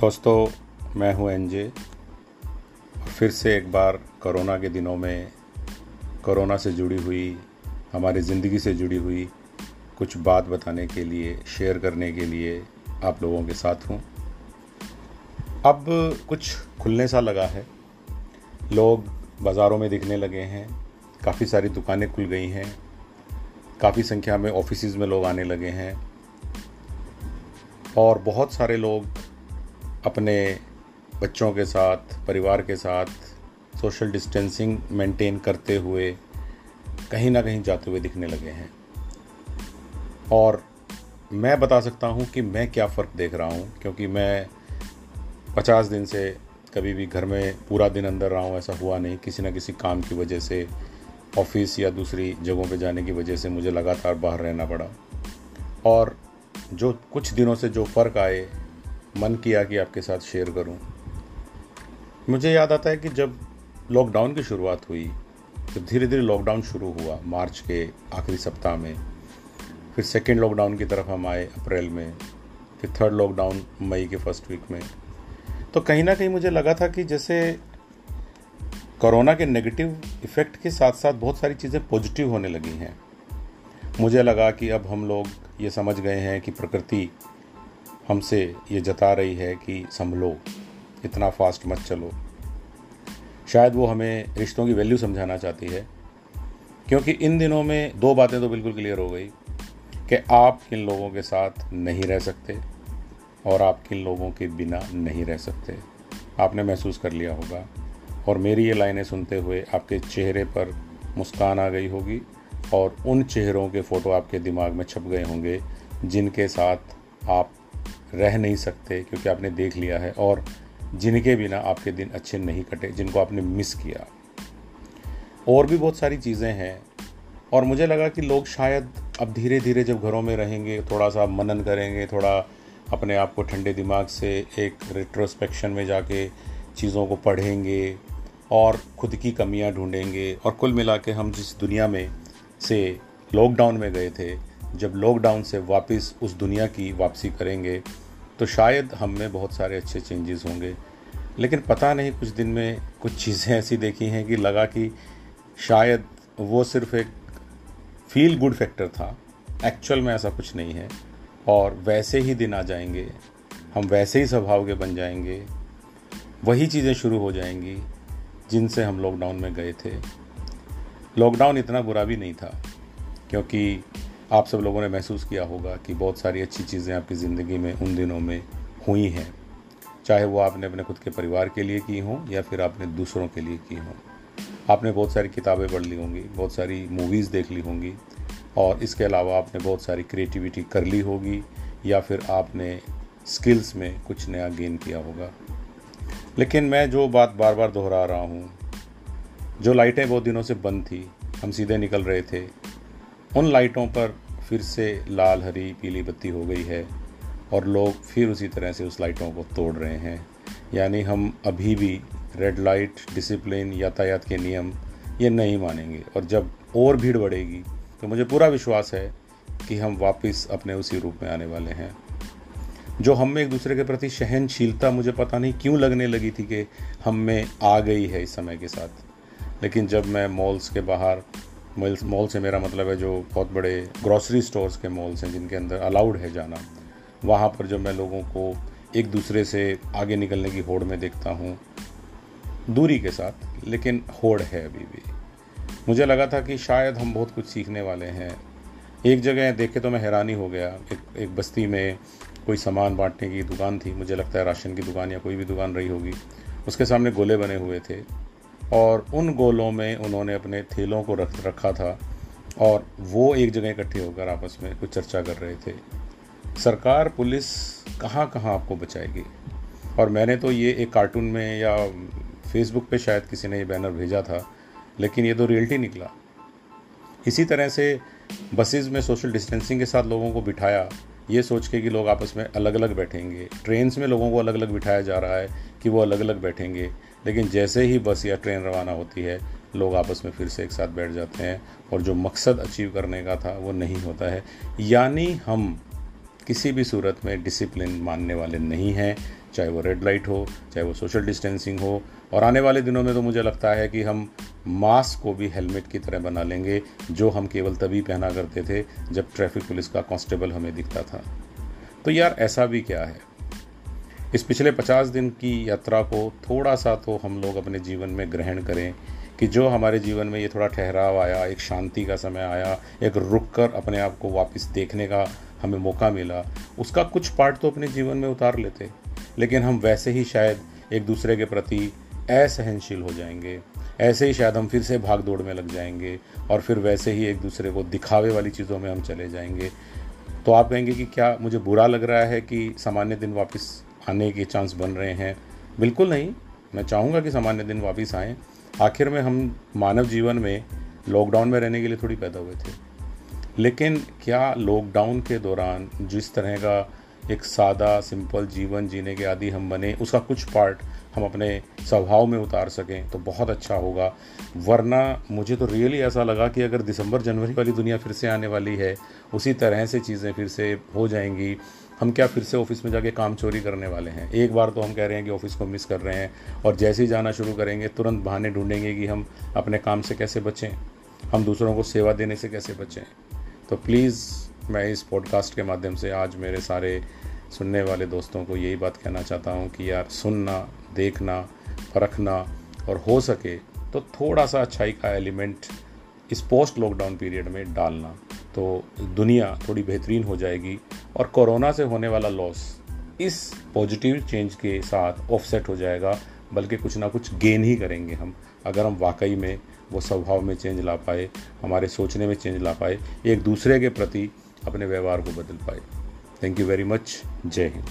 दोस्तों, मैं हूँ एनजे फिर से एक बार कोरोना के दिनों में, कोरोना से जुड़ी हुई, हमारी ज़िंदगी से जुड़ी हुई कुछ बात बताने के लिए शेयर करने के लिए आप लोगों के साथ हूँ। अब कुछ खुलने सा लगा है। लोग बाज़ारों में दिखने लगे हैं। काफ़ी सारी दुकानें खुल गई हैं। काफ़ी संख्या में ऑफ़िस में लोग आने लगे हैं। और बहुत सारे लोग अपने बच्चों के साथ, परिवार के साथ सोशल डिस्टेंसिंग मेंटेन करते हुए कहीं ना कहीं जाते हुए दिखने लगे हैं। और मैं बता सकता हूँ कि मैं क्या फ़र्क देख रहा हूँ, क्योंकि मैं पचास दिन से कभी भी घर में पूरा दिन अंदर रहा हूँ, ऐसा हुआ नहीं किसी न किसी काम की वजह से, ऑफ़िस या दूसरी जगहों पे जाने की वजह से मुझे लगातार बाहर रहना पड़ा। और जो कुछ दिनों से जो फ़र्क आए मन किया कि आपके साथ शेयर करूँ। मुझे याद आता है कि जब लॉकडाउन की शुरुआत हुई, जब धीरे धीरे लॉकडाउन शुरू हुआ, मार्च के आखिरी सप्ताह में, फिर सेकेंड लॉकडाउन की तरफ़ हम आए अप्रैल में, फिर थर्ड लॉकडाउन मई के फ़र्स्ट वीक में। तो कहीं ना कहीं मुझे लगा था कि जैसे कोरोना के नेगेटिव इफ़ेक्ट के साथ साथ बहुत सारी चीज़ें पॉजिटिव होने लगी हैं। मुझे लगा कि अब हम लोग ये समझ गए हैं कि प्रकृति हमसे ये जता रही है कि संभलो, इतना फास्ट मत चलो। शायद वो हमें रिश्तों की वैल्यू समझाना चाहती है, क्योंकि इन दिनों में दो बातें तो बिल्कुल क्लियर हो गई, कि आप किन लोगों के साथ नहीं रह सकते और आप किन लोगों के बिना नहीं रह सकते। आपने महसूस कर लिया होगा, और मेरी ये लाइनें सुनते हुए आपके चेहरे पर मुस्कान आ गई होगी, और उन चेहरों के फ़ोटो आपके दिमाग में छप गए होंगे, जिनके साथ आप रह नहीं सकते क्योंकि आपने देख लिया है और जिनके बिना आपके दिन अच्छे नहीं कटे, जिनको आपने मिस किया। और भी बहुत सारी चीज़ें हैं और मुझे लगा कि लोग शायद अब धीरे धीरे जब घरों में रहेंगे थोड़ा सा मनन करेंगे, थोड़ा अपने आप को ठंडे दिमाग से एक रिट्रोस्पेक्शन में जाके चीज़ों को पढ़ेंगे और खुद की कमियाँ ढूंढेंगे। और कुल मिला के हम जिस दुनिया में से लॉकडाउन में गए थे जब लॉकडाउन से वापस उस दुनिया की वापसी करेंगे तो शायद हम में बहुत सारे अच्छे चेंजेस होंगे। लेकिन पता नहीं, कुछ दिन में कुछ चीज़ें ऐसी देखी हैं कि लगा कि शायद वो सिर्फ़ एक फील गुड फैक्टर था। एक्चुअल में ऐसा कुछ नहीं है। और वैसे ही दिन आ जाएँगे, हम वैसे ही स्वभाव के बन जाएँगे। वही चीज़ें शुरू हो जाएँगी जिनसे हम लॉकडाउन में गए थे। लॉकडाउन इतना बुरा भी नहीं था, क्योंकि आप सब लोगों ने महसूस किया होगा कि बहुत सारी अच्छी चीज़ें आपकी ज़िंदगी में उन दिनों में हुई हैं। चाहे वो आपने अपने खुद के परिवार के लिए की हों या फिर आपने दूसरों के लिए की हों। आपने बहुत सारी किताबें पढ़ ली होंगी, बहुत सारी मूवीज़ देख ली होंगी और इसके अलावा आपने बहुत सारी क्रिएटिविटी कर ली होगी या फिर आपने स्किल्स में कुछ नया गेन किया होगा। लेकिन मैं जो बात बार बार दोहरा रहा हूँ, जो लाइटें बहुत दिनों से बंद थी, हम सीधे निकल रहे थे उन लाइटों पर फिर से लाल, हरी, पीली बत्ती हो गई है और लोग फिर उसी तरह से उस लाइटों को तोड़ रहे हैं। यानी हम अभी भी रेड लाइट डिसिप्लिन यातायात के नियम ये नहीं मानेंगे। और जब और भीड़ बढ़ेगी तो मुझे पूरा विश्वास है कि हम वापस अपने उसी रूप में आने वाले हैं। जो हम में एक दूसरे के प्रति सहनशीलता मुझे पता नहीं क्यों लगने लगी थी कि हम में आ गई है इस समय के साथ। लेकिन जब मैं मॉल्स के बाहर मॉल्स मॉल से मेरा मतलब है जो बहुत बड़े ग्रॉसरी स्टोर्स के मॉल्स हैं, जिनके अंदर अलाउड है जाना। वहाँ पर जब मैं लोगों को एक दूसरे से आगे निकलने की होड़ में देखता हूँ, दूरी के साथ, लेकिन होड़ है अभी भी। मुझे लगा था कि शायद हम बहुत कुछ सीखने वाले हैं। एक जगह देखे तो मैं हैरानी हो गया। एक एक बस्ती में कोई सामान बांटने की दुकान थी। मुझे लगता है राशन की दुकान या कोई भी दुकान रही होगी। उसके सामने गोले बने हुए थे। और उन गोलों में उन्होंने अपने थैलों को रख, रखा था और वो एक जगह इकट्ठे होकर आपस में कुछ चर्चा कर रहे थे। सरकार, पुलिस कहाँ कहाँ आपको बचाएगी? और मैंने तो ये एक कार्टून में या फेसबुक पे शायद किसी ने ये बैनर भेजा था, लेकिन ये तो रियलिटी निकला। इसी तरह से बसेस में सोशल डिस्टेंसिंग के साथ लोगों को बिठाया, ये सोच के कि लोग आपस में अलग अलग बैठेंगे। ट्रेन्स में लोगों को अलग अलग बिठाया जा रहा है कि वो अलग अलग बैठेंगे। लेकिन जैसे ही बस या ट्रेन रवाना होती है, लोग आपस में फिर से एक साथ बैठ जाते हैं और जो मकसद अचीव करने का था, वो नहीं होता है। यानी हम किसी भी सूरत में डिसिप्लिन मानने वाले नहीं हैं, चाहे वो रेड लाइट हो, चाहे वो सोशल डिस्टेंसिंग हो। और आने वाले दिनों में तो मुझे लगता है कि हम मास्क को भी हेलमेट की तरह बना लेंगे, जो हम केवल तभी पहना करते थे जब ट्रैफ़िक पुलिस का कांस्टेबल हमें दिखता था। तो यार ऐसा भी क्या है? इस पिछले पचास दिन की यात्रा को थोड़ा सा तो हम लोग अपने जीवन में ग्रहण करें कि जो हमारे जीवन में ये थोड़ा ठहराव आया, एक शांति का समय आया, एक रुक कर अपने आप को वापस देखने का हमें मौका मिला, उसका कुछ पार्ट तो अपने जीवन में उतार लेते। लेकिन हम वैसे ही शायद एक दूसरे के प्रति असहनशील हो जाएँगे। ऐसे ही शायद हम फिर से भाग दौड़ में लग जाएँगे और फिर वैसे ही एक दूसरे को दिखावे वाली चीज़ों में हम चले जाएँगे। तो आप कहेंगे कि क्या मुझे बुरा लग रहा है कि सामान्य दिन वापस आने के चांस बन रहे हैं। बिल्कुल नहीं। मैं चाहूँगा कि सामान्य दिन वापस आएँ। आखिर में हम मानव जीवन में लॉकडाउन में रहने के लिए थोड़ी पैदा हुए थे। लेकिन क्या लॉकडाउन के दौरान जिस तरह का एक सादा सिंपल जीवन जीने के आदि हम बने, उसका कुछ पार्ट हम अपने स्वभाव में उतार सकें तो बहुत अच्छा होगा। वरना मुझे तो रियली ऐसा लगा कि अगर दिसंबर, जनवरी वाली दुनिया फिर से आने वाली है, उसी तरह से चीज़ें फिर से हो जाएँगी। हम क्या फिर से ऑफ़िस में जाके काम चोरी करने वाले हैं? एक बार तो हम कह रहे हैं कि ऑफ़िस को मिस कर रहे हैं और जैसे ही जाना शुरू करेंगे, तुरंत बहाने ढूंढेंगे कि हम अपने काम से कैसे बचें? हम दूसरों को सेवा देने से कैसे बचें? तो प्लीज़ मैं इस पॉडकास्ट के माध्यम से आज मेरे सारे सुनने वाले दोस्तों को यही बात कहना चाहता हूँ कि यार, सुनना, देखना, परखना और हो सके तो थोड़ा सा अच्छाई का एलिमेंट इस पोस्ट लॉकडाउन पीरियड में डालना। तो दुनिया थोड़ी बेहतरीन हो जाएगी। और कोरोना से होने वाला लॉस इस पॉजिटिव चेंज के साथ ऑफसेट हो जाएगा, बल्कि कुछ ना कुछ गेन ही करेंगे हम। अगर हम वाकई में वो स्वभाव में चेंज ला पाए, हमारे सोचने में चेंज ला पाए, एक दूसरे के प्रति अपने व्यवहार को बदल पाए। थैंक यू वेरी मच जय हिंद।